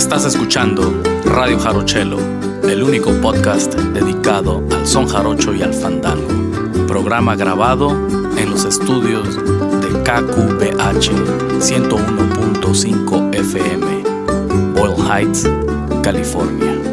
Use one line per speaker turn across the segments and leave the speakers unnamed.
Estás escuchando Radio Jarochelo, el único podcast dedicado al son jarocho y al fandango. Programa grabado en los estudios de KQBH 101.5 FM, Boyle Heights, California.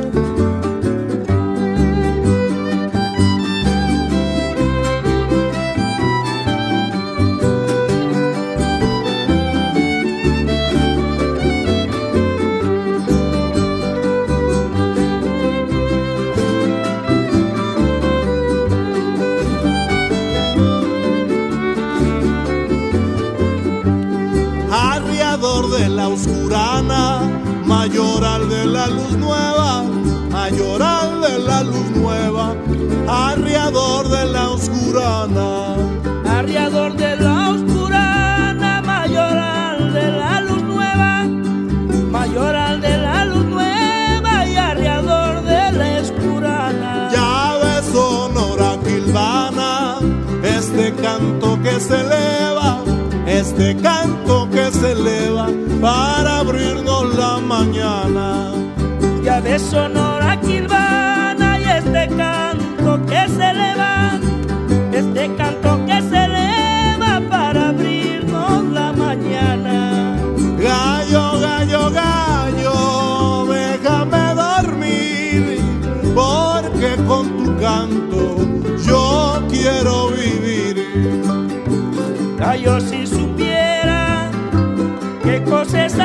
abrirnos la mañana.
Ya de Sonora Quilvana y este canto que se eleva, este canto que se eleva para abrirnos la mañana.
Gallo, gallo, gallo, déjame dormir, porque con tu canto yo quiero vivir.
Gallo, si supiera qué
cosas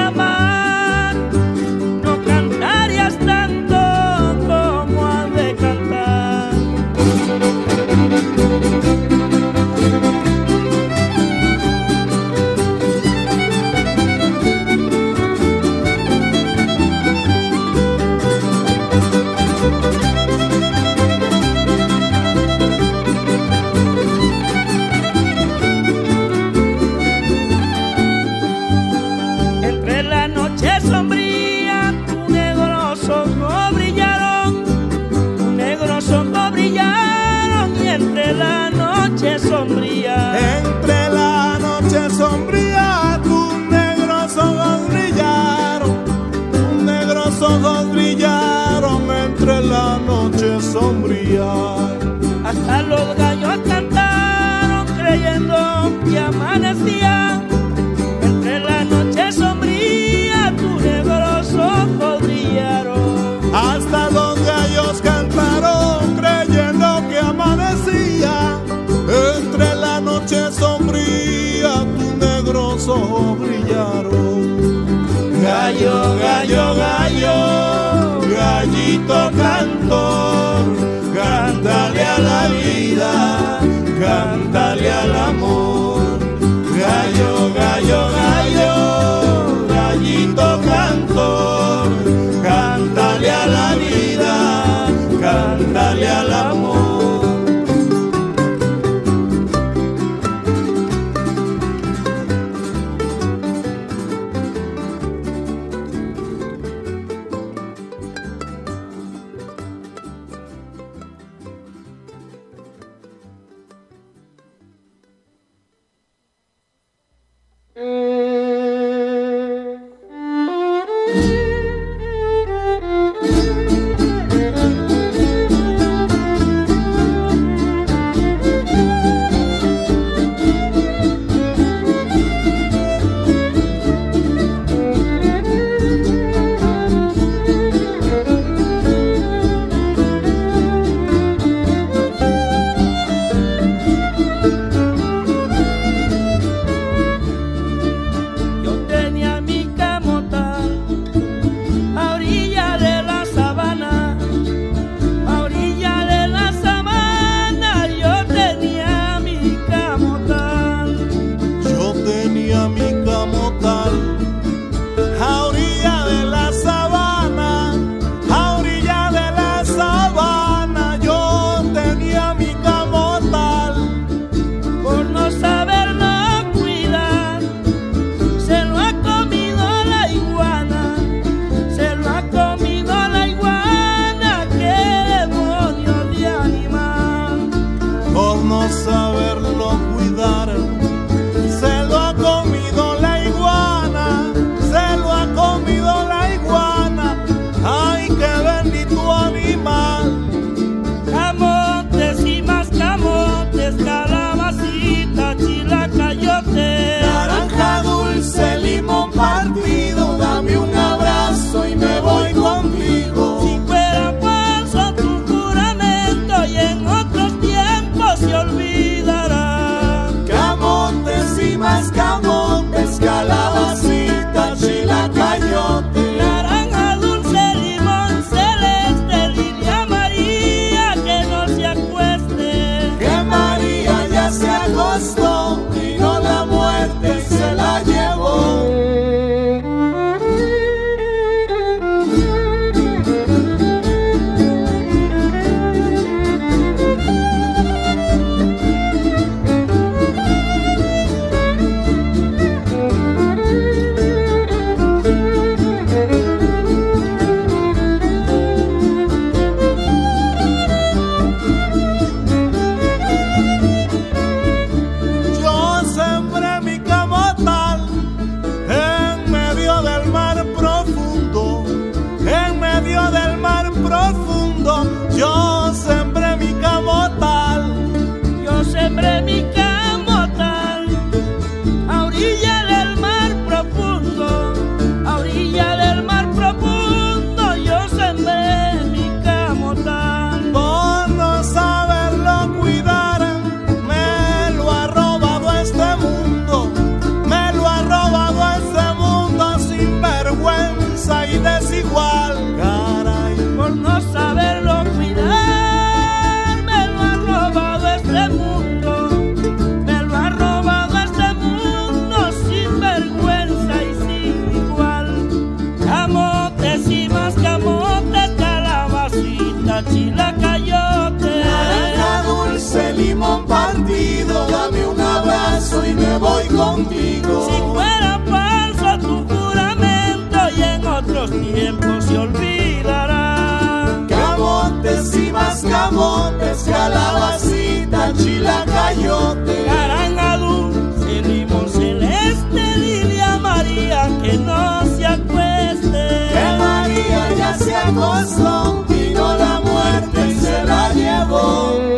contigo.
Si fuera falso tu juramento y en otros tiempos se olvidará.
Camotes y más camotes, calabacita, chilacayote.
Naranja dulce, limón celeste, Lilia María, que no se acueste.
Que María ya se acostó, vino la muerte y se la llevó.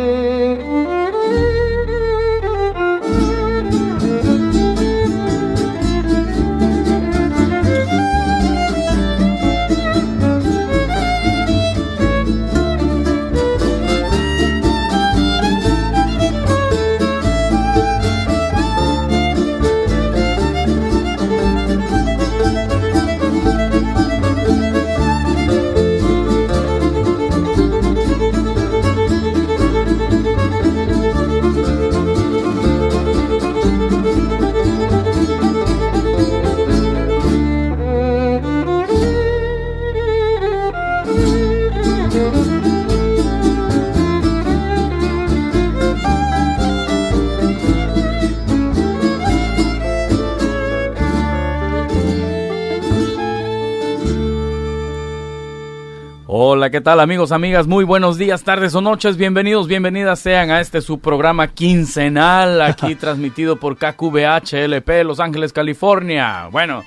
Hola, ¿qué tal amigos, amigas? Muy buenos días, tardes o noches. Bienvenidos, bienvenidas sean a este su programa quincenal, aquí transmitido por KQBH LP Los Ángeles, California. Bueno,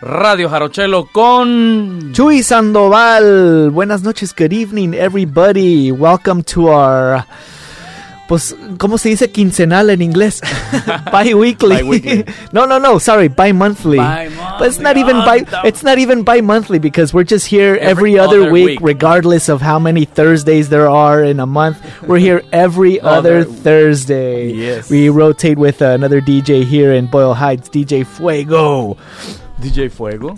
Radio Jarochelo con...
Chuy Sandoval. Buenas noches, good evening, everybody. Welcome to our. Pues, ¿cómo se dice quincenal en inglés? Bi-weekly. No, no, no. Sorry, bi-monthly. But it's not even bi. It's not even bi-monthly because we're just here every,
Every
other,
other
week,
week.
regardless of how many Thursdays there are in a month. We're here every other
Other-
Thursday.
Yes.
We rotate with another DJ here in Boyle Heights, DJ Fuego.
DJ Fuego.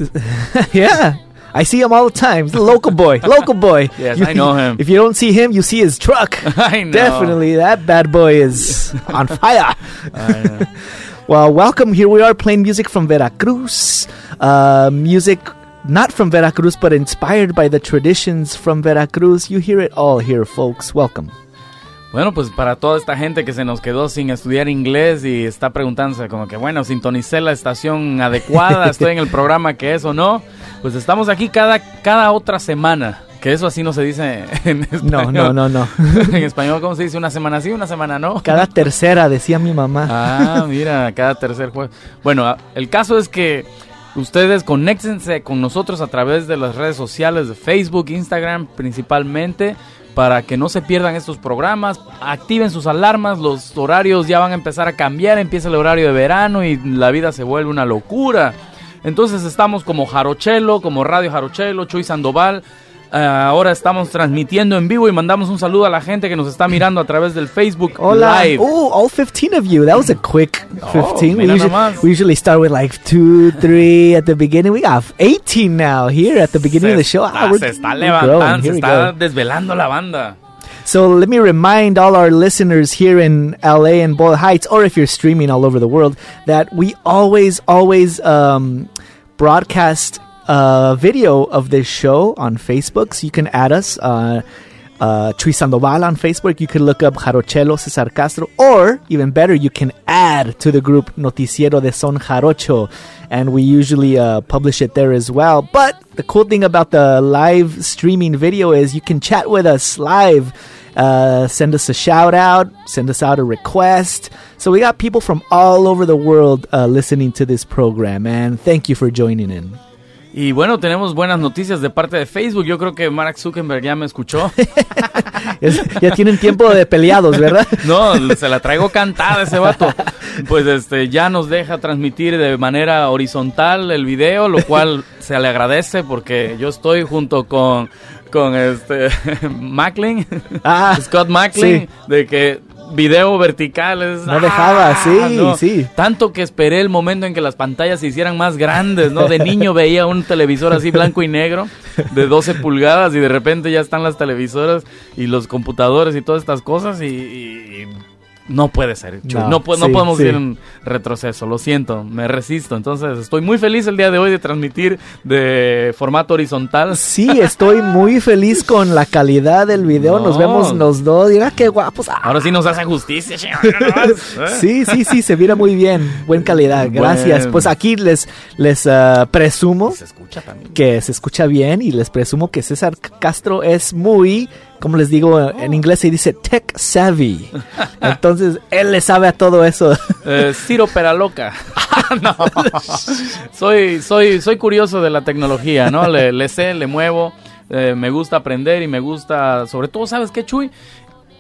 yeah. I see him all the time. He's a local boy. Local boy.
Yes, I know him.
If you don't see him, you see his truck.
I know.
Definitely, that bad boy is on fire.
Know.
Well, welcome. Here we are playing music from Veracruz. Uh, music not from Veracruz, but inspired by the traditions from Veracruz. You hear it all here, folks. Welcome.
Bueno, pues para toda esta gente que se nos quedó sin estudiar inglés y está preguntándose como que, bueno, sintonicé la estación adecuada, estoy en el programa que es o no, pues estamos aquí cada, cada otra semana, que eso así no se dice en español.
No, no, no, no.
en español, ¿cómo se dice? Una semana sí, una semana no.
Cada tercera, decía mi mamá.
Ah, mira, cada tercer jueves. Bueno, a- el caso es que ustedes conéctense con nosotros a través de las redes sociales de Facebook, Instagram principalmente, para que no se pierdan estos programas. Activen sus alarmas, los horarios ya van a empezar a cambiar, empieza el horario de verano y la vida se vuelve una locura. Entonces estamos como Jarochelo, como Radio Jarochelo, Chuy Sandoval. Ah, ahora estamos transmitiendo en vivo y mandamos un saludo a la gente que nos está mirando a través del Facebook
Hola.
Live.
Oh, all 15 of you. That was a quick 15. we, usually, we usually start with like two, three at the beginning. We got 18 now here at the beginning of the show.
está-
Ah,
se está levantando, se está desvelando la banda.
So let me remind all our listeners here in LA and Boyle Heights, or if you're streaming all over the world, that we always, always um, broadcast a video of this show on Facebook. So you can add us. Uh, uh, Chuy Sandoval on Facebook. You can look up Jarochelo Cesar Castro, or even better, you can add to the group Noticiero de Son Jarocho, and we usually uh, publish it there as well. But the cool thing about the live streaming video is you can chat with us live. Uh, send us a shout out, send us out a request. So we got people from all over the world uh, listening to this program, and thank you for joining in.
Y bueno, tenemos buenas noticias de parte de Facebook. Yo creo que Mark Zuckerberg ya me escuchó.
Es- ya tienen tiempo de peleados, ¿verdad?
No, se la traigo cantada ese vato. Pues este ya nos deja transmitir de manera horizontal el video, lo cual se le agradece porque yo estoy junto con con este Macklin,
Ah,
Scott Macklin,
sí.
de que video vertical es
No dejaba, sí,
no.
sí.
Tanto que esperé el momento en que las pantallas se hicieran más grandes, ¿no? De niño veía un televisor así blanco y negro de 12 pulgadas y de repente ya están las televisoras y los computadores y todas estas cosas y No puede ser, Chuy.
No,
podemos
sí.
ir en retroceso, lo siento, me resisto. Entonces, estoy muy feliz el día de hoy de transmitir de formato horizontal.
Sí, estoy muy feliz con la calidad del video. Nos
No.
vemos los dos. Mira qué guapos. Ah,
Ahora sí nos hace justicia. che.
Sí, sí, sí, se mira muy bien. Buena calidad. Gracias. Pues aquí les, les ah, presumo
Se escucha también.
que se escucha bien y les presumo que César Castro es muy, como les digo, en inglés se dice tech savvy. Entonces, él le sabe a todo eso.
Eh, Ciro Peraloca. no. soy, soy, soy curioso de la tecnología, ¿no? Le, le sé, le muevo, eh, me gusta aprender y me gusta, sobre todo, ¿sabes qué, Chuy?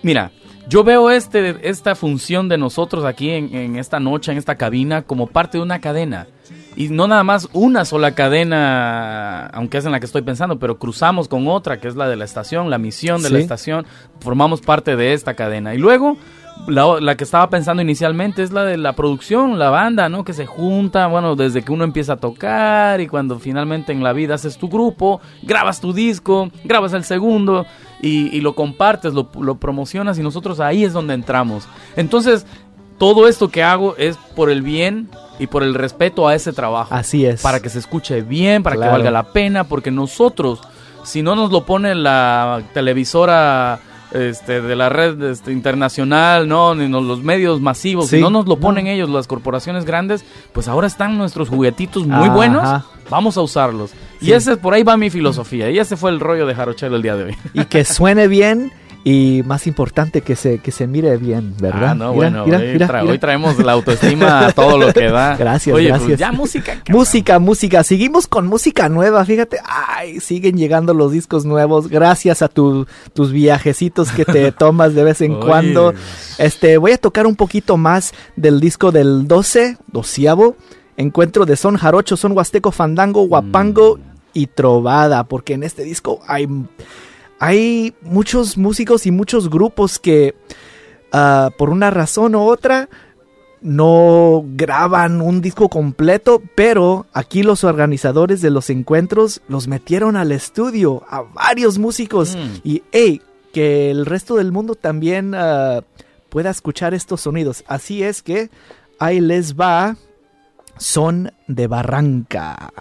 Mira, yo veo este, esta función de nosotros aquí en, en esta noche, en esta cabina, como parte de una cadena. Y no nada más una sola cadena, aunque es en la que estoy pensando, pero cruzamos con otra, que es la de la estación, la misión de la estación, formamos parte de esta cadena. Y luego, la, la que estaba pensando inicialmente es la de la producción, la banda, ¿no? Que se junta, bueno, desde que uno empieza a tocar y cuando finalmente en la vida haces tu grupo, grabas tu disco, grabas el segundo y, y lo compartes, lo, lo promocionas y nosotros ahí es donde entramos. Entonces, todo esto que hago es por el bien y por el respeto a ese trabajo
Así es.
para que se escuche bien, para
Claro.
que valga la pena, porque nosotros, si no nos lo pone la televisora este, de la red este, internacional, no, ni los medios masivos,
Sí.
si no nos lo ponen ellos, las corporaciones grandes, pues ahora están nuestros juguetitos muy
Ajá.
buenos, vamos a usarlos. Y
Sí.
ese por ahí va mi filosofía, y ese fue el rollo de Jarochelo el día de hoy.
Y que suene bien y más importante que se, que se mire bien, ¿verdad?
Ah, no,
Mira,
bueno,
mira,
hoy,
mira,
tra-
mira.
hoy traemos la autoestima a todo lo que da.
Gracias,
Oye,
gracias.
Pues ya música.
Música, música. Seguimos con música nueva, fíjate. Ay, siguen llegando los discos nuevos. Gracias a tu- tus viajecitos que te tomas de vez en
Oye.
cuando. Este, voy a tocar un poquito más del disco del 12, doceavo. Encuentro de son jarocho, son huasteco, fandango, guapango y trovada. Porque en este disco hay, hay muchos músicos y muchos grupos que ah, por una razón u otra no graban un disco completo, pero aquí los organizadores de los encuentros los metieron al estudio a varios músicos
Mm.
y hey, que el resto del mundo también ah, pueda escuchar estos sonidos. Así es que ahí les va Son de Barranca.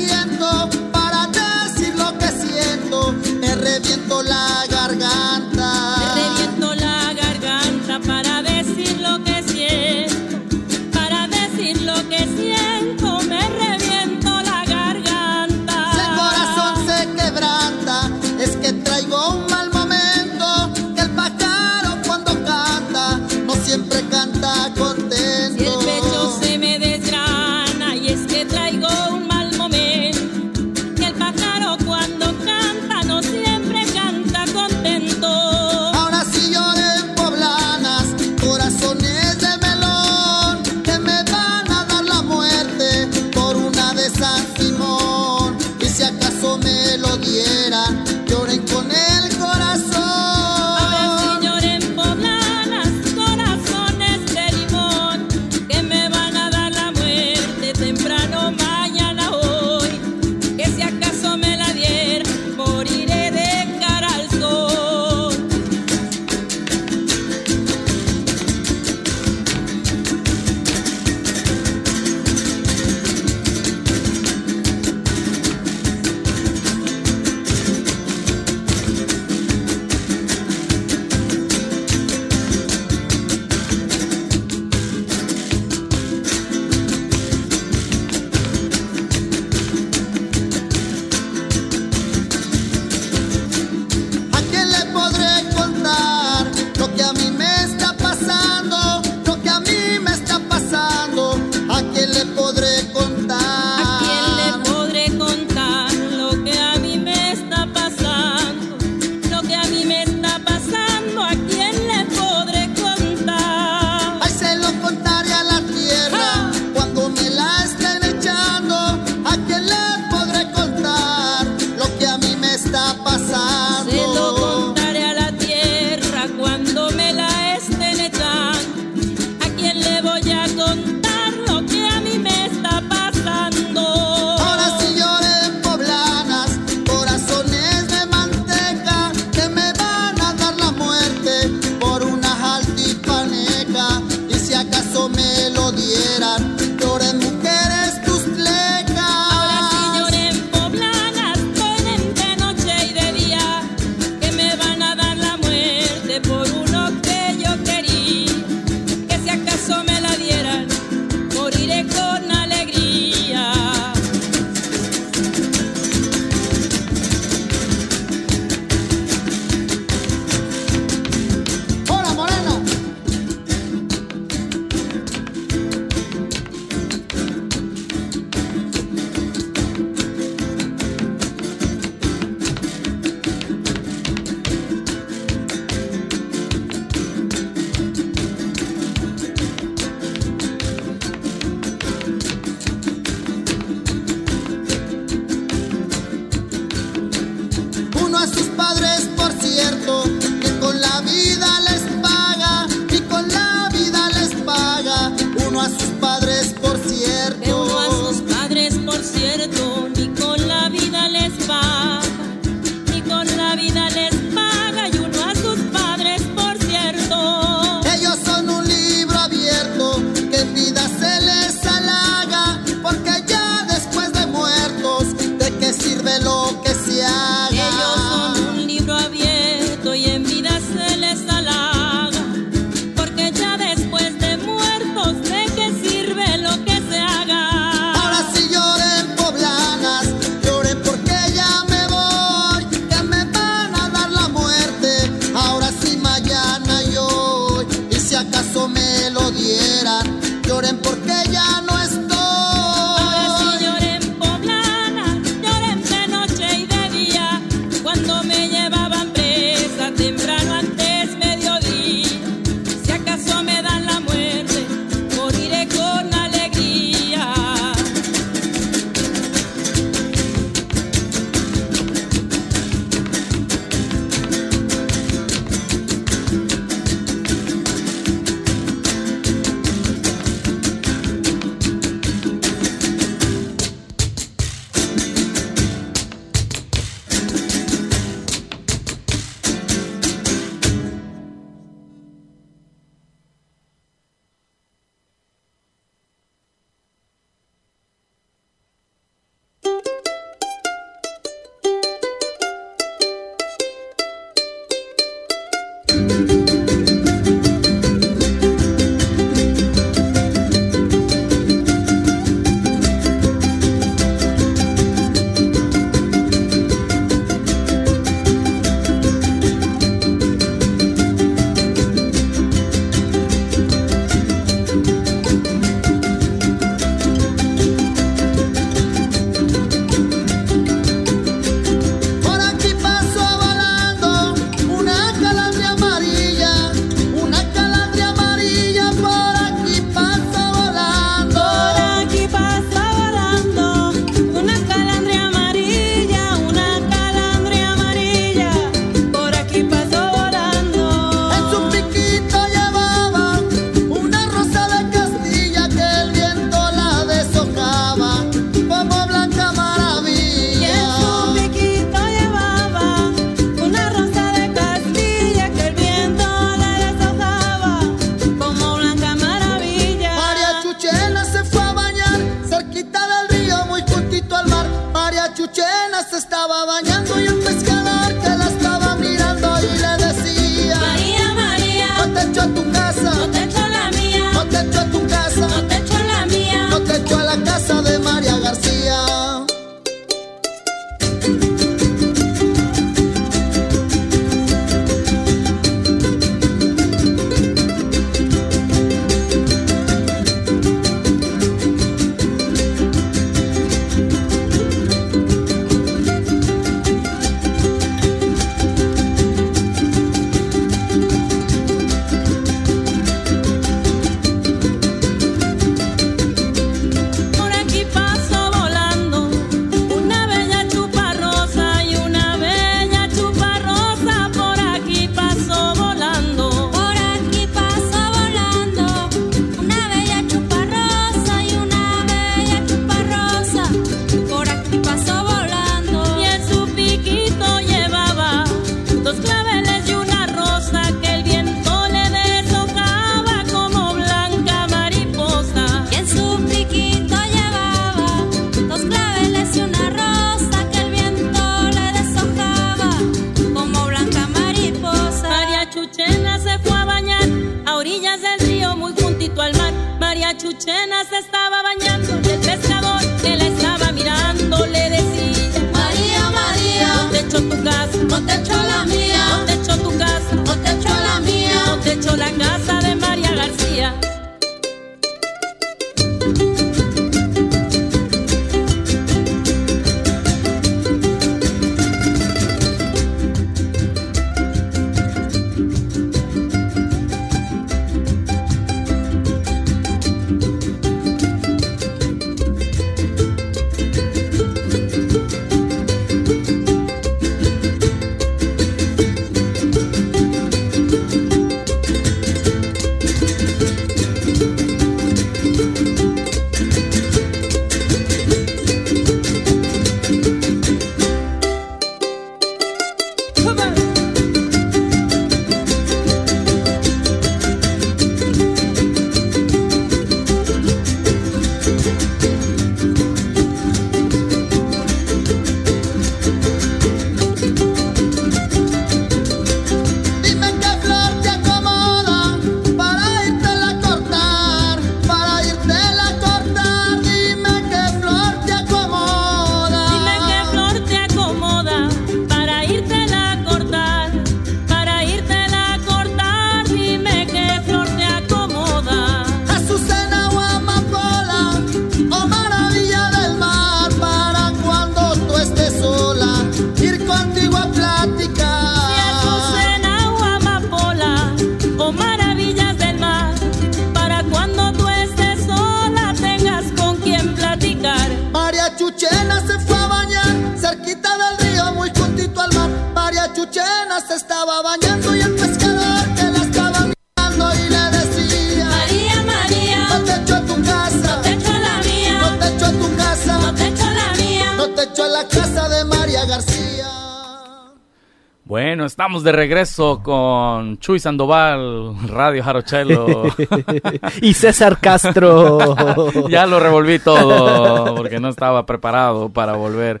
Estamos de regreso con Chuy Sandoval, Radio Jarochelo.
y César Castro.
ya lo revolví todo porque no estaba preparado para volver.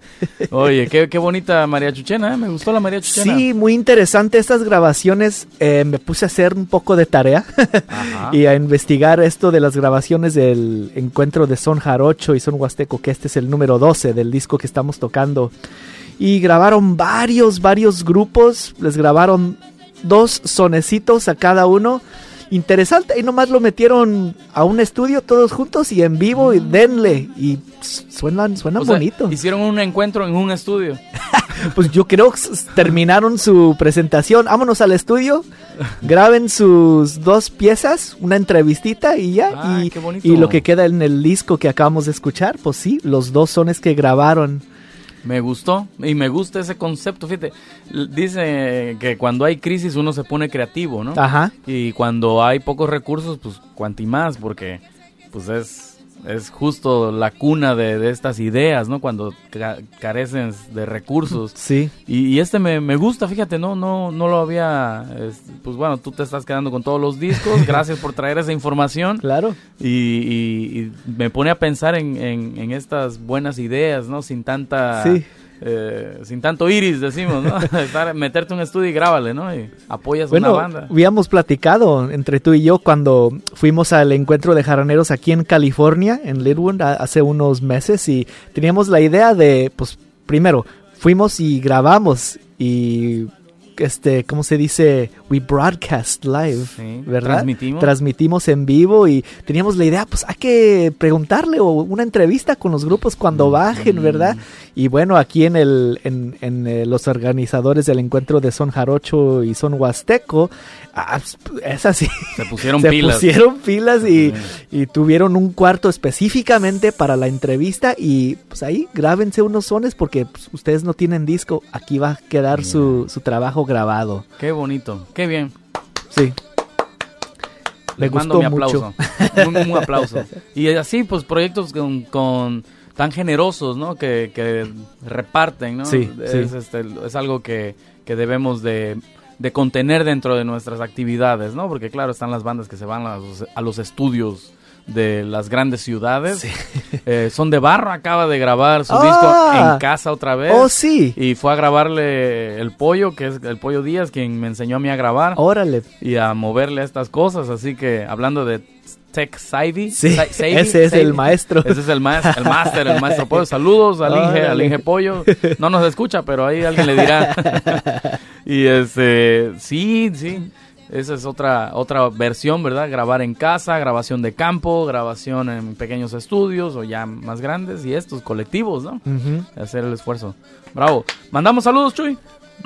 Oye, qué, qué bonita María Chuchena, ¿eh? me gustó la María Chuchena.
Sí, muy interesante estas grabaciones. Eh, me puse a hacer un poco de tarea y a investigar esto de las grabaciones del encuentro de Son Jarocho y Son Huasteco, que este es el número 12 del disco que estamos tocando. Y grabaron varios, varios grupos. Les grabaron dos sonecitos a cada uno. Interesante. Y nomás lo metieron a un estudio todos juntos y en vivo y denle. Y suenan, suenan
O sea,
bonito.
Hicieron un encuentro en un estudio.
Pues yo creo que terminaron su presentación. Vámonos al estudio, graben sus dos piezas, una entrevistita y ya.
Ah,
y,
qué bonito.
y lo que queda en el disco que acabamos de escuchar, pues sí, los dos sones que grabaron.
Me gustó y me gusta ese concepto. Fíjate, dice que cuando hay crisis uno se pone creativo, ¿no?
Ajá.
Y cuando hay pocos recursos, pues cuanti más, porque pues es, es justo la cuna de, de estas ideas, ¿no? Cuando ca- carecen de recursos.
Sí.
Y, y este me, me gusta, fíjate, no, no, no lo había, es- pues bueno, tú te estás quedando con todos los discos, gracias por traer esa información.
Claro.
Y, y- y me pone a pensar en, en- en estas buenas ideas, ¿no? Sin tanta...
Sí.
Eh, sin tanto iris, decimos, ¿no? Estar- meterte un estudio y grábale, ¿no? Y apoyas
Bueno,
una banda.
habíamos platicado entre tú y yo cuando fuimos al encuentro de jaraneros aquí en California, en Lidwood, a- hace unos meses y teníamos la idea de, pues, primero, fuimos y grabamos y, este, ¿cómo se dice? We broadcast live,
Sí,
¿verdad?
transmitimos.
Transmitimos en vivo y teníamos la idea, pues, hay que preguntarle o una entrevista con los grupos cuando bajen, ¿verdad? Y bueno, aquí en el en, en, eh, los organizadores del encuentro de Son Jarocho y Son Huasteco, ah, es así.
Se pusieron
Se
pilas.
pusieron pilas y, y tuvieron un cuarto específicamente para la entrevista y pues ahí grábense unos sones porque pues, ustedes no tienen disco, aquí va a quedar su, su trabajo grabado.
Qué bonito, qué bien.
Sí. Me
Les mando mi aplauso. un, un aplauso. Y así, pues, proyectos con, con tan generosos, ¿no? Que, que reparten, ¿no?
Sí,
es,
sí.
este, es algo que, que debemos de, de contener dentro de nuestras actividades, ¿no? Porque, claro, están las bandas que se van a los, a los estudios de las grandes ciudades. Eh, Son de Barro acaba de grabar su
Ah.
disco en casa otra vez.
Oh, sí.
Y fue a grabarle el pollo, que es el pollo Díaz, quien me enseñó a mí a grabar
Órale.
y a moverle a estas cosas. Así que hablando de Tech Savvy,
Sí,
Sa- Savvy,
ese es
Savvy.
el maestro.
Ese es el maestro, el máster, el maestro pollo. Saludos al Inge, al. Inge Pollo. No nos escucha, pero ahí alguien le dirá. y este, sí, sí. Esa es otra otra versión, ¿verdad? Grabar en casa, grabación de campo, grabación en pequeños estudios o ya más grandes y estos colectivos, ¿no?
Ujú.
Hacer el esfuerzo. Bravo. Mandamos saludos, Chuy.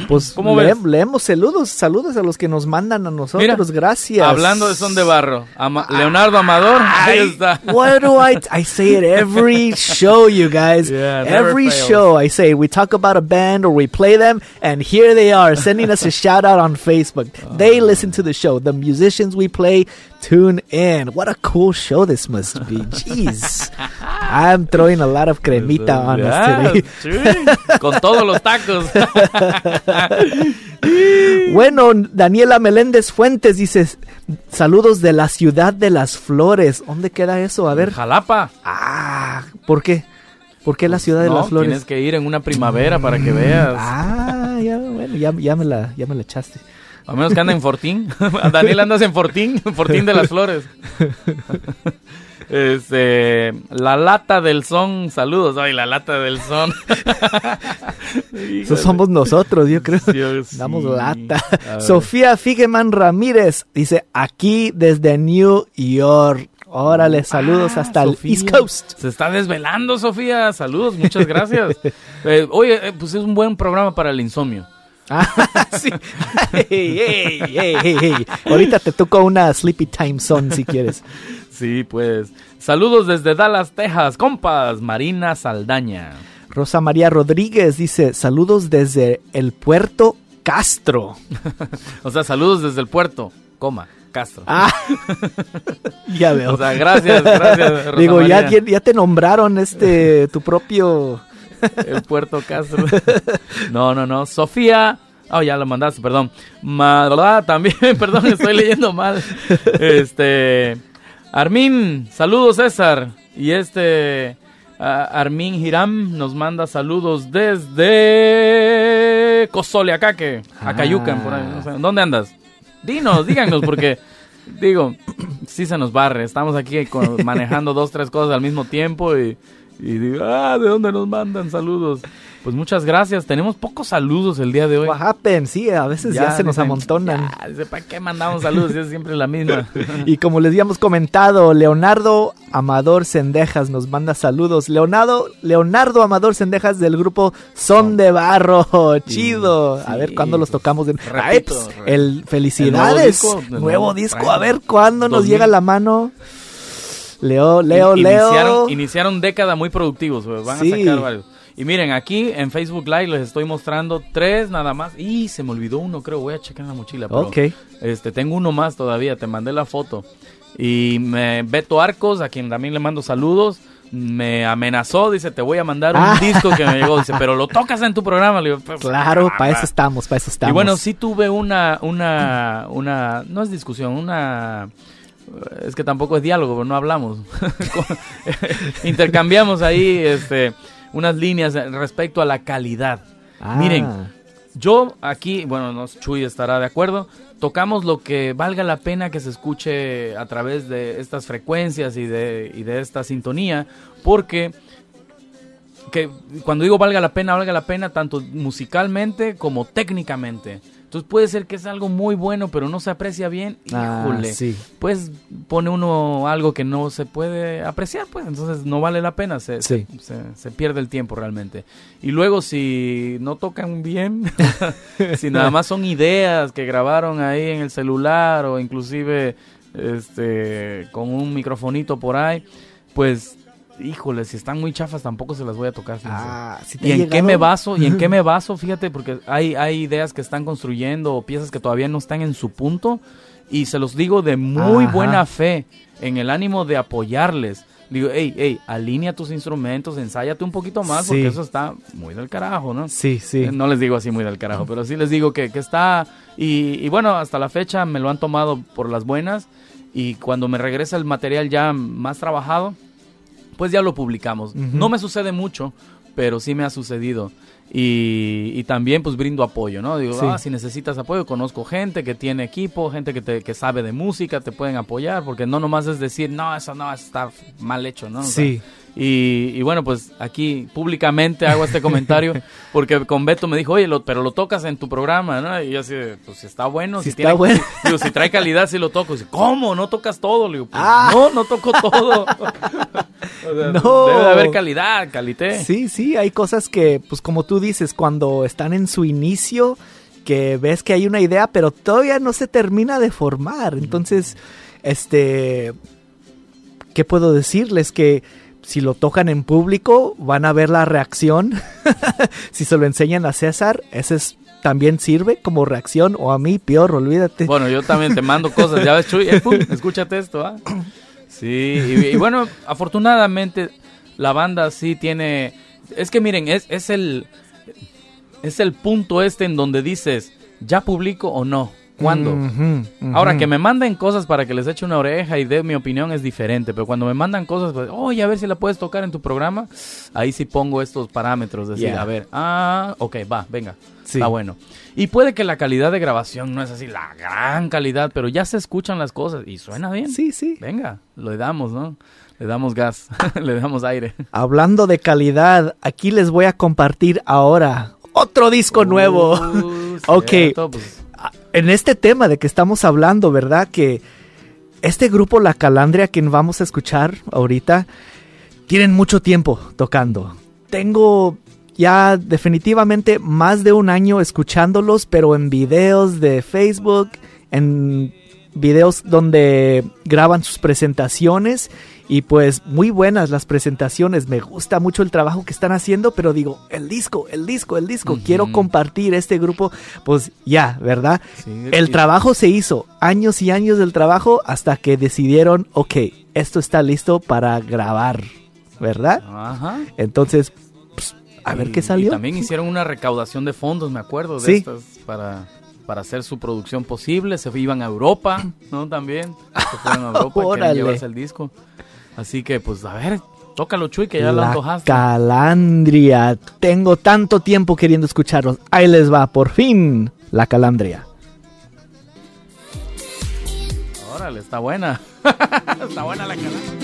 Pues
¿Cómo
le- leemos saludos, saludos a los que nos mandan a nosotros,
Mira,
gracias.
Hablando de son de barro, Ama- ah, Leonardo Amador, ahí está.
What do I? I say it every show, you guys.
Yeah,
every show, I say we talk about a band or we play them, and here they are sending us a shout out on Facebook. They listen to the show. The musicians we play tune in. What a cool show this must be. Jeez, I'm throwing a lot of cremita on us
Ya,
today.
sí, con todos los tacos.
Bueno, Daniela Meléndez Fuentes dice saludos de la ciudad de las flores. ¿Dónde queda eso? A ver.
Jalapa.
Ah, ¿por qué? ¿Por qué la ciudad de
No,
las flores?
Tienes que ir en una primavera para que veas.
Ah, ya, bueno, ya, ya me la, ya me la echaste.
A menos que anda en Fortín. Daniel andas en Fortín, Fortín de las Flores. Este, la lata del son, saludos. Ay, la lata del son.
Eso somos nosotros, yo creo.
Dios, sí.
Damos lata. Sofía Figeman Ramírez dice, aquí desde New York. Órale, saludos
Ah,
hasta el. East Coast.
Se está desvelando, Sofía. Saludos, muchas gracias. Eh, oye, eh, pues es un buen programa para el insomnio.
Ah, sí. Hey, hey, hey. Ahorita te toco una Sleepy Time Zone si quieres.
Sí, pues. Saludos desde Dallas, Texas, compas. Marina Saldaña.
Rosa María Rodríguez dice, saludos desde el puerto Castro.
O sea, saludos desde el puerto, coma, Castro.
Ah, ya veo.
O sea, gracias, gracias. Rosa
Digo,
María.
ya, ya te nombraron este tu propio...
El puerto Castro. No, no, no. Sofía Oh, ya lo mandaste, perdón. También, perdón, estoy leyendo mal. Este. Armin, saludos César. Y este. ah, Armin Hiram nos manda saludos desde. Cosoleacaque, Acayucan, por ahí. no sé. ¿Dónde andas? Dinos, díganos, porque. Digo, sí se nos barre. Estamos aquí con- manejando dos, tres cosas al mismo tiempo y, y digo, ah, ¿de dónde nos mandan saludos? Pues muchas gracias. Tenemos pocos saludos el día de hoy.
What happened? Sí, a veces ya, se nos
dicen,
amontonan.
"Ya", ¿para qué mandamos saludos? Es siempre la misma.
Y como les habíamos comentado, Leonardo Amador Sendejas nos manda saludos. Leonardo, Leonardo Amador Sendejas del grupo Son de Barro. Chido. A ver cuándo los tocamos. De...
repito,
Ay, pues, el felicidades.
el nuevo disco,
nuevo. A ver cuándo nos
2000.
llega la mano. Leo, Leo,
In-
Leo.
Iniciaron, iniciaron década muy productivos, güey. Van
Sí.
a sacar varios. Y miren, aquí en Facebook Live les estoy mostrando tres nada más. Y se me olvidó uno, creo. Voy a checar en la mochila. Pero,
Ok.
Este, tengo uno más todavía. Te mandé la foto. Y me, Beto Arcos, a quien también le mando saludos, me amenazó. Dice, te voy a mandar un
Ah.
disco que me llegó. Dice, pero lo tocas en tu programa. Le digo, "Pues,
Claro,
ah,
para
va".
eso estamos, para eso estamos.
Y bueno, sí tuve una, una, una, no es discusión, una, es que tampoco es diálogo, no hablamos. Intercambiamos ahí, este, unas líneas respecto a la calidad.
Ah,
Miren, yo aquí, bueno, no, Chuy estará de acuerdo, tocamos lo que valga la pena que se escuche a través de estas frecuencias y de, y de esta sintonía, porque que cuando digo valga la pena, valga la pena tanto musicalmente como técnicamente. Entonces puede ser que es algo muy bueno, pero no se aprecia bien.
Ah,
Híjole.
sí.
Pues pone uno algo que no se puede apreciar, pues entonces no vale la pena, se,
Sí.
se, se- se pierde el tiempo realmente. Y luego si no tocan bien, si nada más son ideas que grabaron ahí en el celular o inclusive este con un microfonito por ahí, pues híjole, si están muy chafas tampoco se las voy a tocar.
Ah, ¿sí te
¿Y en qué
llegado?
me baso? ¿Y en qué me baso? Fíjate, porque hay, hay ideas que están construyendo o piezas que todavía no están en su punto. Y se los digo de muy
Ajá.
buena fe, en el ánimo de apoyarles. Digo, hey, hey, alinea tus instrumentos, ensáyate un poquito más, porque
Sí.
eso está muy del carajo, ¿no?
Sí, sí.
Eh, No les digo así muy del carajo, pero sí les digo que, que está... Y, y bueno, hasta la fecha me lo han tomado por las buenas. Y cuando me regresa el material ya más trabajado, pues ya lo publicamos. No me sucede mucho, pero sí me ha sucedido. Y, y también pues brindo apoyo, ¿no? Digo,
Sí.
ah, si necesitas apoyo, conozco gente que tiene equipo, gente que, te, que sabe de música, te pueden apoyar, porque no nomás es decir, no, eso no, está mal hecho, ¿no? O sea,
Sí.
Y, y bueno, pues aquí públicamente hago este comentario porque con Beto me dijo, oye, lo- pero lo tocas en tu programa, ¿no? Y yo así, pues si está bueno,
Si
si,
está
tiene,
bueno.
digo, si trae calidad, sí lo toco. Dice, ¿cómo? ¿No tocas todo? Le digo, pues,
Ah.
no, no toco todo. O sea,
No.
Debe de haber calidad, calité.
Sí, sí, hay cosas que, pues como tú dices, cuando están en su inicio, que ves que hay una idea, pero todavía no se termina de formar. Entonces, este, ¿qué puedo decirles? Que si lo tocan en público, van a ver la reacción. si se lo enseñan a César, ese es, también sirve como reacción, o a mí, peor, olvídate.
Bueno, yo también te mando cosas, ya ves, Chuy, eh, pum, escúchate esto, ¿ah? Sí, y, y bueno, afortunadamente la banda sí tiene, es que miren, es, es el, es el punto este en donde dices, ¿ya publico o no? ¿Cuándo? Ahora, que me manden cosas para que les eche una oreja y dé mi opinión es diferente, pero cuando me mandan cosas, pues, oye, a ver si la puedes tocar en tu programa, ahí sí pongo estos parámetros, decir,
Yeah.
a ver, ah, ok, va, venga,
Sí.
está bueno. Y puede que la calidad de grabación no es así la gran calidad, pero ya se escuchan las cosas y suena bien.
Sí, sí.
Venga, le damos, ¿no? Le damos gas, le damos aire.
Hablando de calidad, aquí les voy a compartir ahora otro disco nuevo.
Uh,
Ok.
cierto, pues,
En este tema de que estamos hablando, ¿verdad? Que este grupo La Calandria, quien vamos a escuchar ahorita, tienen mucho tiempo tocando. Tengo ya definitivamente más de un año escuchándolos, pero en videos de Facebook, en videos donde graban sus presentaciones y pues muy buenas las presentaciones, me gusta mucho el trabajo que están haciendo, pero digo, el disco, el disco, el disco, quiero compartir este grupo, pues ya, ¿verdad? El trabajo se hizo, años y años del trabajo hasta que decidieron, ok, esto está listo para grabar, ¿verdad?
Ajá.
Entonces, pues, a ver qué salió.
También hicieron una recaudación de fondos, me acuerdo, de
sí.
estas para para hacer su producción posible. Se iban a Europa, ¿no? También. Se fueron a Europa, llevarse el disco. Así que, pues, a ver, tócalo, Chuy, que ya la,
la
antojaste.
Calandria. Tengo tanto tiempo queriendo escucharlos. Ahí les va, por fin, la calandria.
Órale, está buena. está buena la
calandria.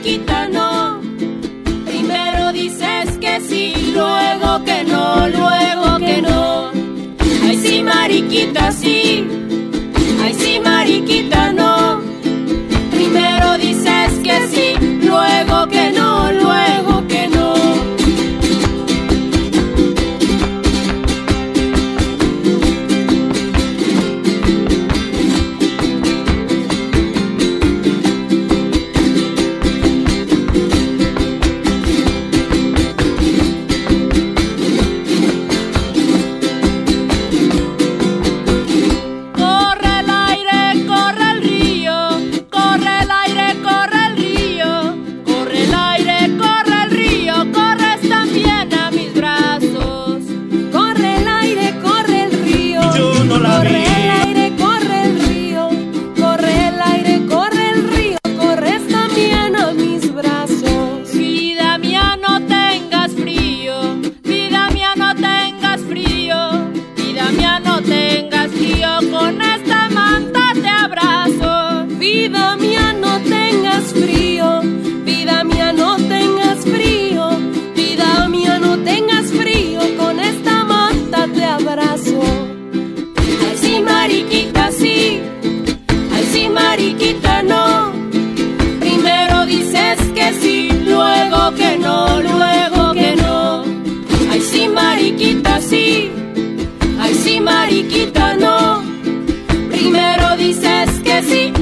chiquita no.
Primero dices que sí, luego que no, luego que no.
Ay sí, mariquita sí, ay sí, mariquita no. así. Ay, sí, mariquita, no.
Primero dices que sí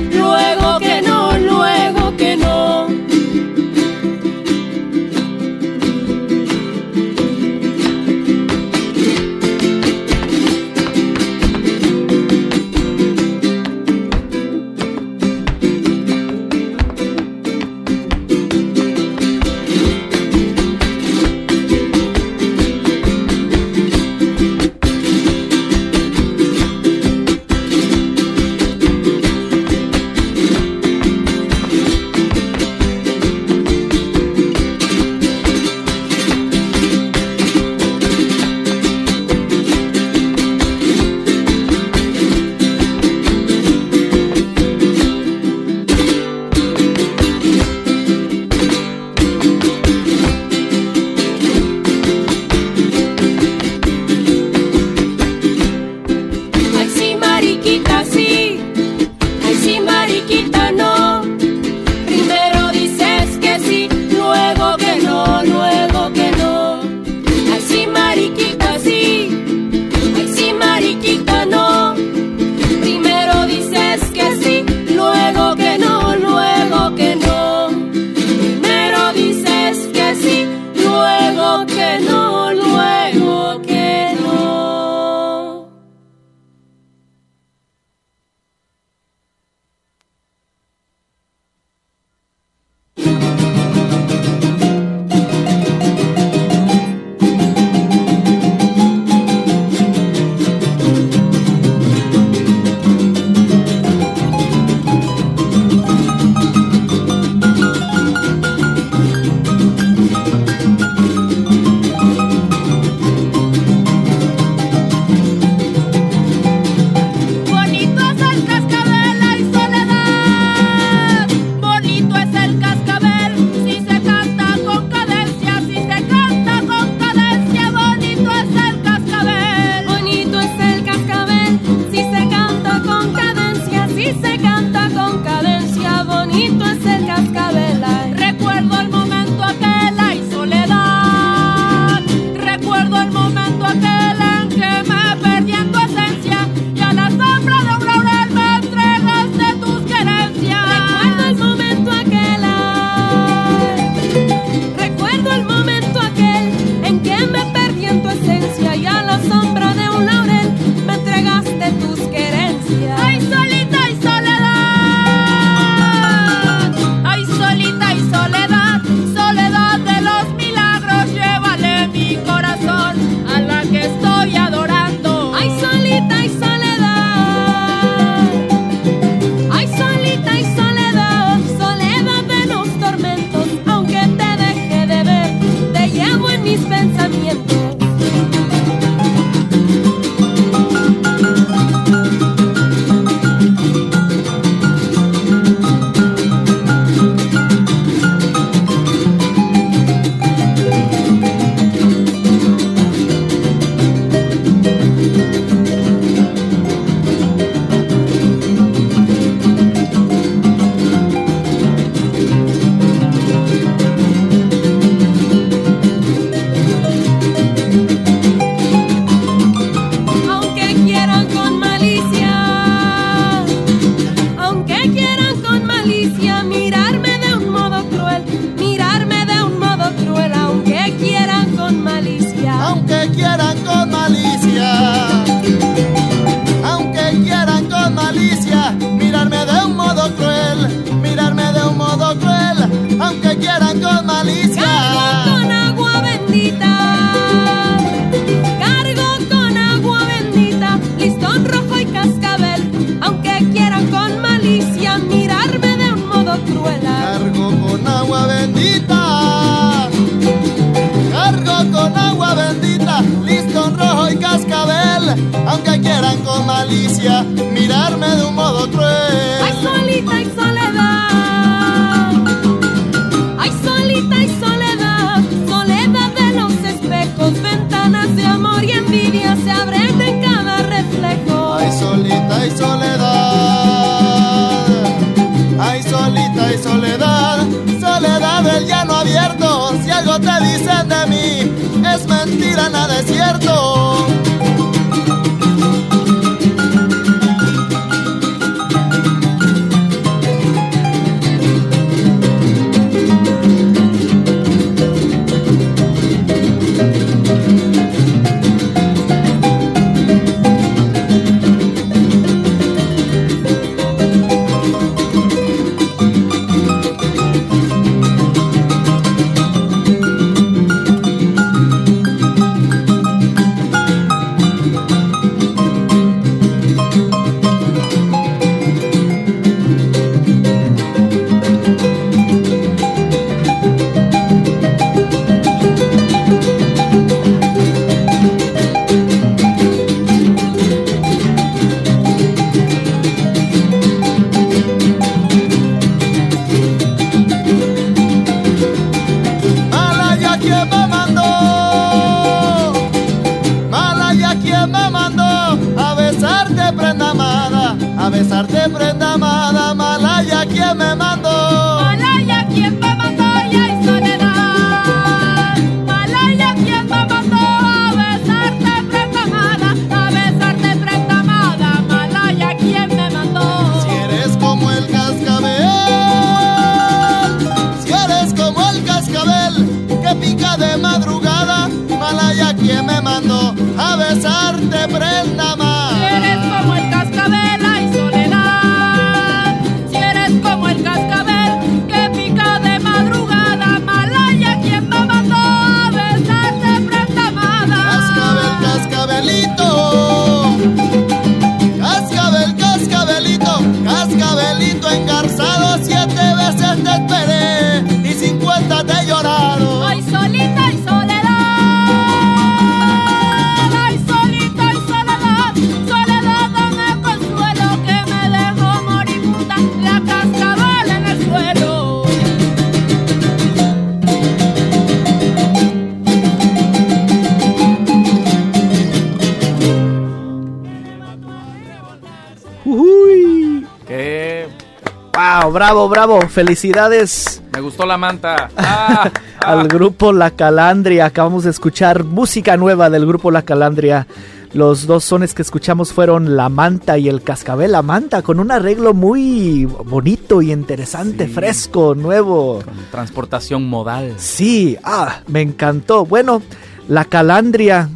Bravo, bravo. Felicidades
me gustó la manta. Ah, ah.
al grupo La Calandria. Acabamos de escuchar música nueva del grupo La Calandria. Los dos sones que escuchamos fueron La Manta y el Cascabel La Manta, con un arreglo muy bonito y interesante,
Sí.
fresco, nuevo.
Transportación modal.
Sí, ah, me encantó. Bueno, La Calandria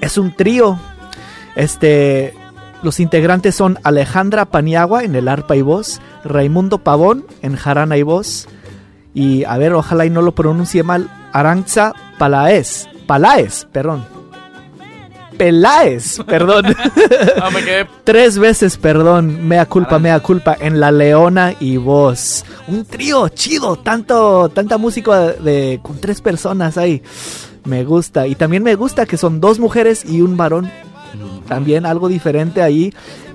es un trío. Este, los integrantes son Alejandra Paniagua en el arpa y voz, Raimundo Pavón en jarana y voz, y a ver, ojalá y no lo pronuncie mal, Aranza Palaez, Palaez, perdón. Peláez, perdón.
Ah, me quedé.
Tres veces, perdón, mea culpa, mea culpa, en La Leona y voz. Un trío chido, tanto, tanta música de, con tres personas ahí. Me gusta. Y también me gusta que son dos mujeres y un varón. También algo diferente ahí.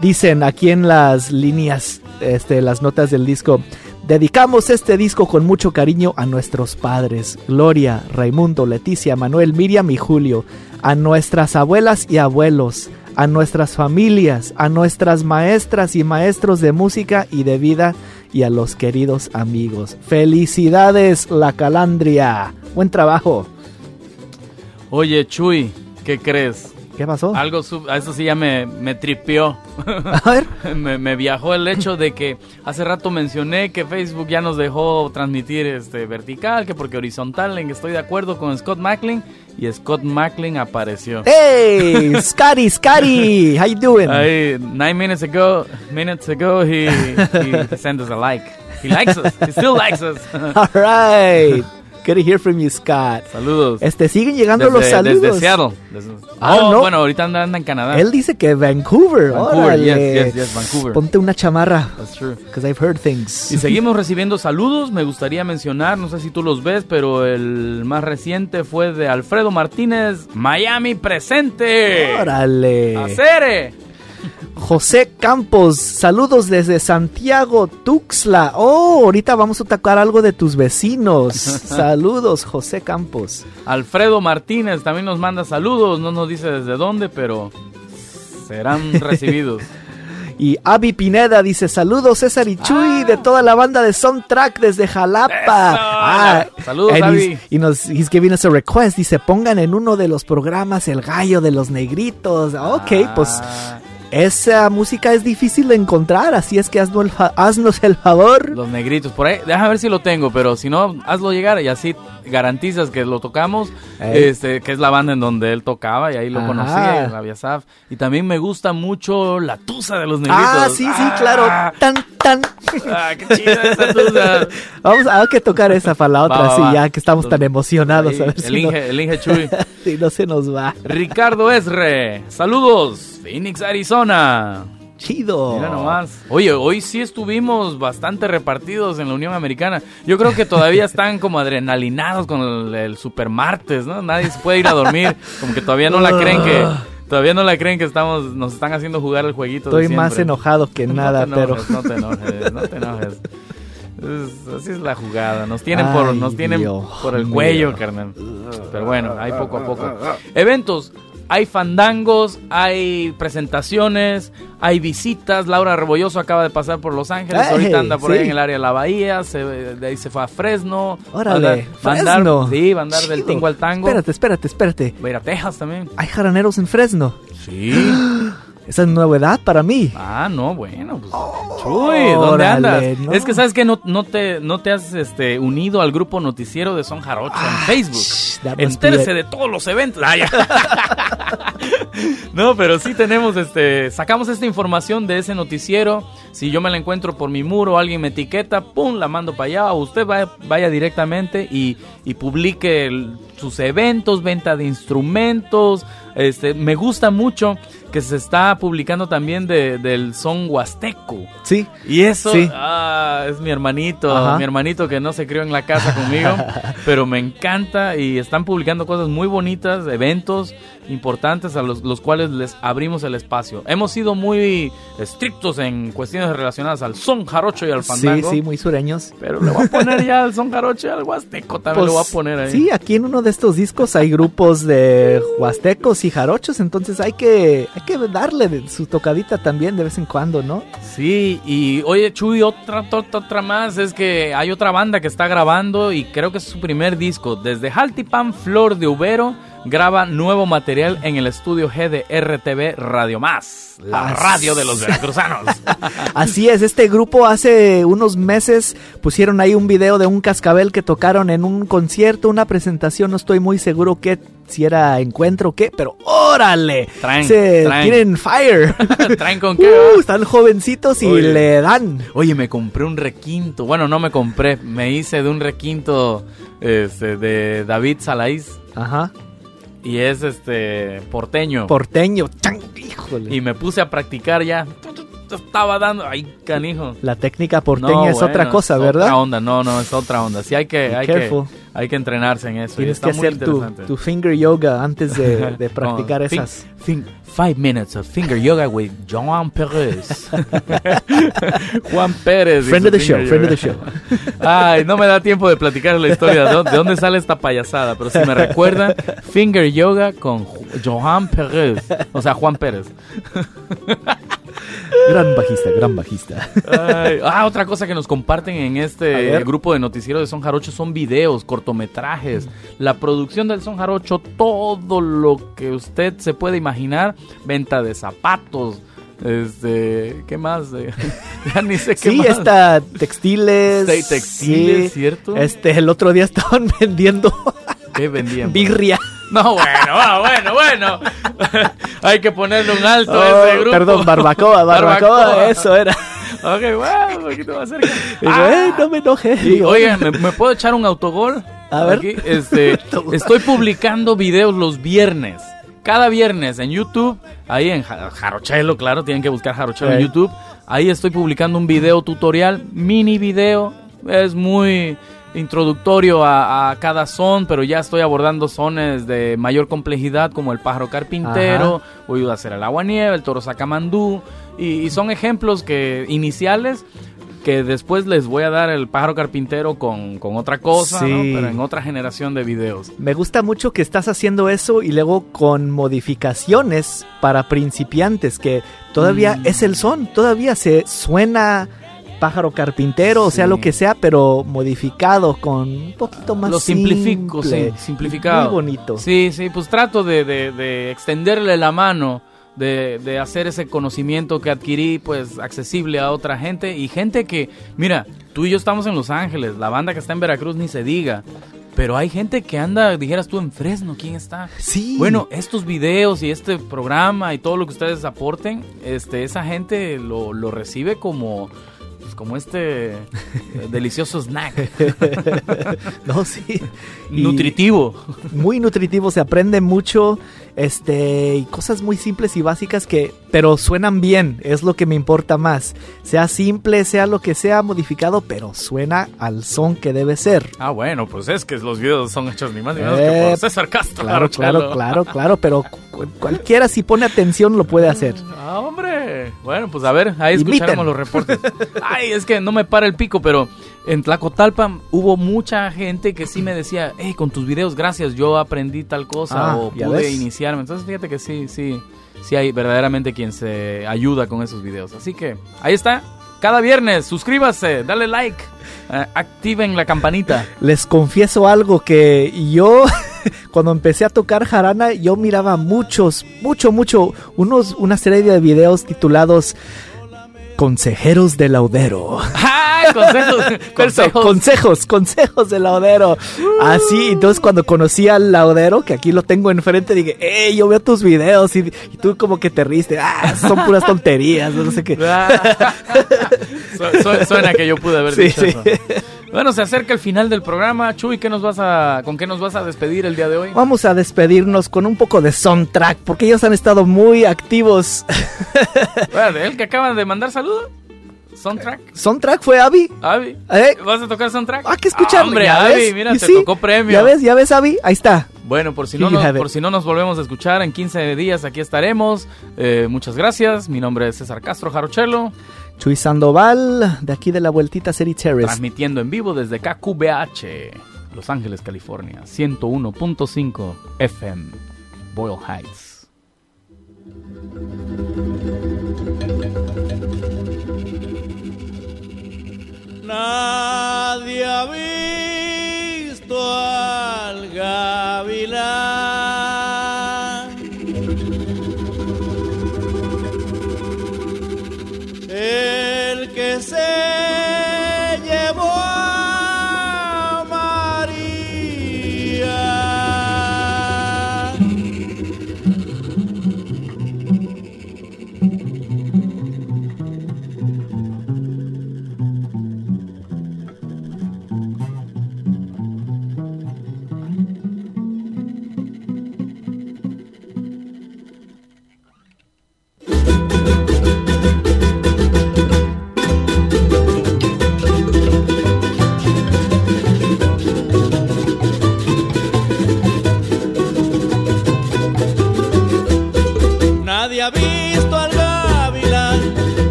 Dicen aquí en las líneas, este, las notas del disco. Dedicamos este disco con mucho cariño a nuestros padres, Gloria, Raimundo, Leticia, Manuel, Miriam y Julio, a nuestras abuelas y abuelos, a nuestras familias, a nuestras maestras y maestros de música y de vida y a los queridos amigos. Felicidades, La Calandria. Buen trabajo.
Oye, Chuy, ¿qué crees?
¿Qué pasó?
Algo, sub- eso sí ya me, me tripió.
A ver.
me, me viajó el hecho de que hace rato mencioné que Facebook ya nos dejó transmitir este vertical, que porque horizontal, en que estoy de acuerdo con Scott Macklin, y Scott Macklin apareció.
Hey, Scotty, Scotty, how you doing?
Ahí, nine minutes ago, minutes ago, he, he sent us a like. He likes us. He still likes us.
All right. Good to hear from you, Scott.
Saludos.
Este, siguen llegando los saludos.
desde Seattle. Desde-
Ah,
oh,
no.
bueno, ahorita anda, anda en Canadá.
Él dice que Vancouver.
Vancouver, yes, yes, Vancouver.
Ponte una chamarra.
That's true.
Because I've heard things.
Y seguimos recibiendo saludos. Me gustaría mencionar, no sé si tú los ves, pero el más reciente fue de Alfredo Martínez, Miami presente.
Órale.
¡Acere!
José Campos, saludos desde Santiago, Tuxtla. Oh, ahorita vamos a tocar algo de tus vecinos. saludos, José Campos.
Alfredo Martínez también nos manda saludos, no nos dice desde dónde, pero serán recibidos.
Y Avi Pineda dice, saludos César y Chuy de toda la banda de Soundtrack desde Jalapa.
Eso. Saludos,
he's- Y nos he's giving us a request. Dice, pongan en uno de los programas el gallo de los negritos. Ok, pues
Ah,
esa música es difícil de encontrar, así es que haznos el, fa- haznos el favor.
Los negritos, por ahí, déjame ver si lo tengo, pero si no, hazlo llegar y así garantizas que lo tocamos, este, que es la banda en donde él tocaba y ahí lo
Ajá.
conocí, la Viasaf. Y también me gusta mucho la tusa de los negritos.
Ah, sí, sí,
Ah,
claro. Tan, tan.
Ah, qué chida esa tusa.
Vamos a que tocar esa para la otra,
Va,
sí,
va.
ya que estamos tan emocionados.
Ahí,
a ver
el,
si no,
el Inge Chuy.
si no se nos va.
Ricardo Esre, saludos, Phoenix, Arizona.
Chido.
Mira nomás. Oye, hoy sí estuvimos bastante repartidos en la Unión Americana. Yo creo que todavía están como adrenalinados con el, el super martes, ¿no? Nadie se puede ir a dormir. Como que todavía no la creen que... Todavía no la creen que estamos, nos están haciendo jugar el jueguito. de
Estoy más enojado que nada,
no te
pero.
No te enojes, no te enojes. Es- así es la jugada. Nos tienen por, nos tienen
Dios
por el
mío.
cuello, carnal. Pero bueno, hay poco a poco. Eventos. Hay fandangos, hay presentaciones, hay visitas. Laura Rebolloso acaba de pasar por Los Ángeles. Ahorita anda por ahí en el área de la bahía. Se, de ahí se fue a Fresno.
Órale,
Va a andar-
Fresno.
sí, va a andar del tingo al tango.
Espérate, espérate, espérate.
Va a ir a Texas también.
Hay jaraneros en Fresno.
Sí.
Esa es novedad para mí.
Ah, no, bueno, pues. Chuy, ¿dónde
Órale,
andas?
no.
Es que sabes que no, no te, no te has este, unido al grupo noticiero de Son Jarocho en
Ah,
Facebook. Entérese de todos los eventos. Ah, ya. no, pero sí tenemos, este, sacamos esta información de ese noticiero. Si yo me la encuentro por mi muro, alguien me etiqueta, pum, la mando para allá. O usted vaya, vaya directamente y, y publique el- sus eventos, venta de instrumentos. Este, me gusta mucho que se está publicando también de- del son huasteco.
Sí.
Y eso
Sí.
ah, es mi hermanito,
Ajá.
mi hermanito que no se crió en la casa conmigo, pero me encanta y están publicando cosas muy bonitas, eventos importantes a los, los cuales les abrimos el espacio. Hemos sido muy estrictos en cuestiones relacionadas al son jarocho y al
Sí,
fandango,
sí, muy sureños.
pero le voy a poner ya al son jarocho y al huasteco también lo voy a poner ahí.
Pues, Sí, aquí en uno de estos discos hay grupos de huastecos y jarochos, entonces hay que, hay que darle su tocadita también de vez en cuando, ¿no?
Sí, y oye, Chuy, otra, otra, otra más es que hay otra banda que está grabando y creo que es su primer disco. Desde Jaltipan, Flor de Ubero, graba nuevo material en el estudio G de RTV Radio Más, la radio de los veracruzanos.
Así es, este grupo hace unos meses pusieron ahí un video de un cascabel que tocaron en un concierto, una presentación, no estoy muy seguro qué, si era encuentro o qué, pero órale,
Traen,
se
traen.
tienen fire.
¿Traen con qué?
Uh, están jovencitos y
Oye.
le dan.
Oye, me compré un requinto. Bueno, no me compré, me hice de un requinto este, de David Salaís
Ajá.
y es este porteño.
Porteño. Chan, híjole.
Y me puse a practicar ya. Estaba dando. Ay, canijo.
La técnica porteña
No,
es otra
bueno,
cosa,
es
¿verdad?
Otra onda, no, no, es otra onda. Sí, hay que,
Be
hay que, hay que entrenarse en eso.
Tienes que hacer tu, tu finger yoga antes de, de practicar
fin-
esas.
fin- five minutes of finger yoga with Juan Pérez. Juan Pérez.
Friend of the show,
finger
friend of the
yoga.
show.
Ay, no me da tiempo de platicar la historia de dónde, de dónde sale esta payasada, pero si me recuerdan, finger yoga con Johan Pérez, o sea, Juan Pérez.
Gran bajista, gran bajista.
Ay, ah, otra cosa que nos comparten en este grupo de noticiero de Son Jarocho son videos, cortometrajes, la producción del Son Jarocho, todo lo que usted se puede imaginar, venta de zapatos, este, ¿qué más? Ya ni sé qué
Sí,
más.
está textiles.
Sí, textiles,
sí.
¿cierto?
Este, el otro día estaban vendiendo
¿Qué vendían?
birria.
No, bueno, ah, bueno, bueno. Hay que ponerle un alto a ese grupo.
perdón, barbacoa, barbacoa, eso era.
Ok, bueno, un poquito más cerca.
Y yo,
Ah.
"Ey, no me enoje.
Y,
Digo,
oigan, ¿me, me puedo echar un autogol?
A ver.
Aquí, este, estoy publicando videos los viernes. Cada viernes en YouTube, ahí en Ja- Jarochelo, claro, tienen que buscar Jarochelo en. YouTube. Ahí estoy publicando un video tutorial, mini video. Es muy, introductorio a, a cada son, pero ya estoy abordando sones de mayor complejidad como el pájaro carpintero, voy a hacer el agua nieve, el toro sacamandú, y, y son ejemplos que iniciales que después les voy a dar el pájaro carpintero con, con otra cosa, pero en otra generación de videos.
Me gusta mucho que estás haciendo eso y luego con modificaciones para principiantes, que todavía
Mm.
es el son, todavía se suena pájaro carpintero, o sea, lo que sea, pero modificado con un poquito más
Lo simplifico, sí, simplificado.
Muy bonito.
Sí, sí, pues trato de, de- de extenderle la mano, de, de hacer ese conocimiento que adquirí, pues, accesible a otra gente y gente que, mira, tú y yo estamos en Los Ángeles, la banda que está en Veracruz ni se diga, pero hay gente que anda, dijeras tú, en Fresno, ¿quién está?
Sí.
Bueno, estos videos y este programa y todo lo que ustedes aporten, este, esa gente lo, lo recibe como, como este eh, delicioso snack,
no, sí. Y
nutritivo.
Muy nutritivo, se aprende mucho, este, y cosas muy simples y básicas que, pero suenan bien, es lo que me importa más. Sea simple, sea lo que sea modificado, pero suena al son que debe ser.
Ah, bueno, pues es que los videos son hechos ni más ni menos
Eh,
que por César Castro.
Claro, claro, claro, claro, pero cualquiera si pone atención lo puede hacer.
Ah, hombre. Bueno, pues a ver, ahí escucharemos los reportes. Ay, es que no me para el pico, pero en Tlacotalpan hubo mucha gente que sí me decía, hey, con tus videos, gracias, yo aprendí tal cosa
Ah,
o
¿ya
pude
ves?
iniciarme. Entonces, fíjate que sí, sí, sí hay verdaderamente quien se ayuda con esos videos. Así que ahí está. Cada viernes, suscríbase, dale like, eh, activen la campanita.
Les confieso algo que yo cuando empecé a tocar jarana yo miraba muchos, mucho, mucho, unos, una serie de videos titulados Consejeros de Laudero.
¡Ay, consejos! Consejos.
consejos, consejos de Laudero. Así, entonces cuando conocí al Laudero, que aquí lo tengo enfrente, dije, hey, yo veo tus videos y, y tú como que te riste, ah, son puras tonterías, no sé qué.
Ah. Su- su- suena que yo pude haber
Sí,
dicho
sí.
eso. Bueno, se acerca el final del programa. Chuy, ¿qué nos vas a, ¿con qué nos vas a despedir el día de hoy?
Vamos a despedirnos con un poco de soundtrack, porque ellos han estado muy activos.
Bueno, el que acaba de mandar saludo. Soundtrack.
¿Soundtrack fue Avi?
Avi.
¿Eh?
¿Vas a tocar soundtrack?
Ah, que escucharlo.
hombre,
¿ya
Avi,
ves?
mira,
¿Y
te
sí?
tocó premio.
¿Ya ves? ¿Ya ves, Avi? Ahí está.
Bueno, por si, no nos, por si no nos volvemos a escuchar en 15 días, aquí estaremos. Eh, muchas gracias. Mi nombre es César Castro Jarochelo,
Chuy Sandoval, de aquí de la vueltita City Terrace.
transmitiendo en vivo desde KQBH, Los Ángeles, California, 101.5 FM, Boyle Heights.
Nadie ha visto al gavilán. El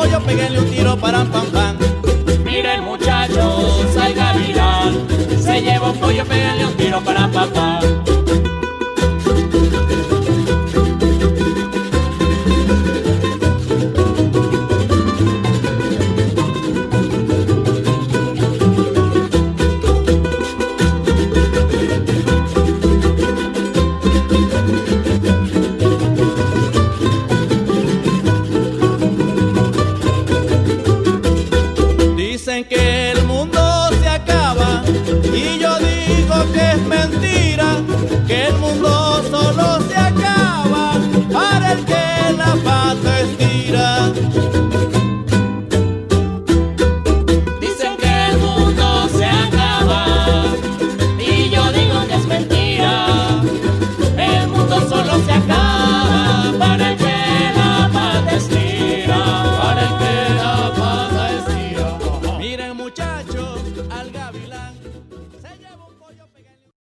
pollo, peguenle un tiro para pam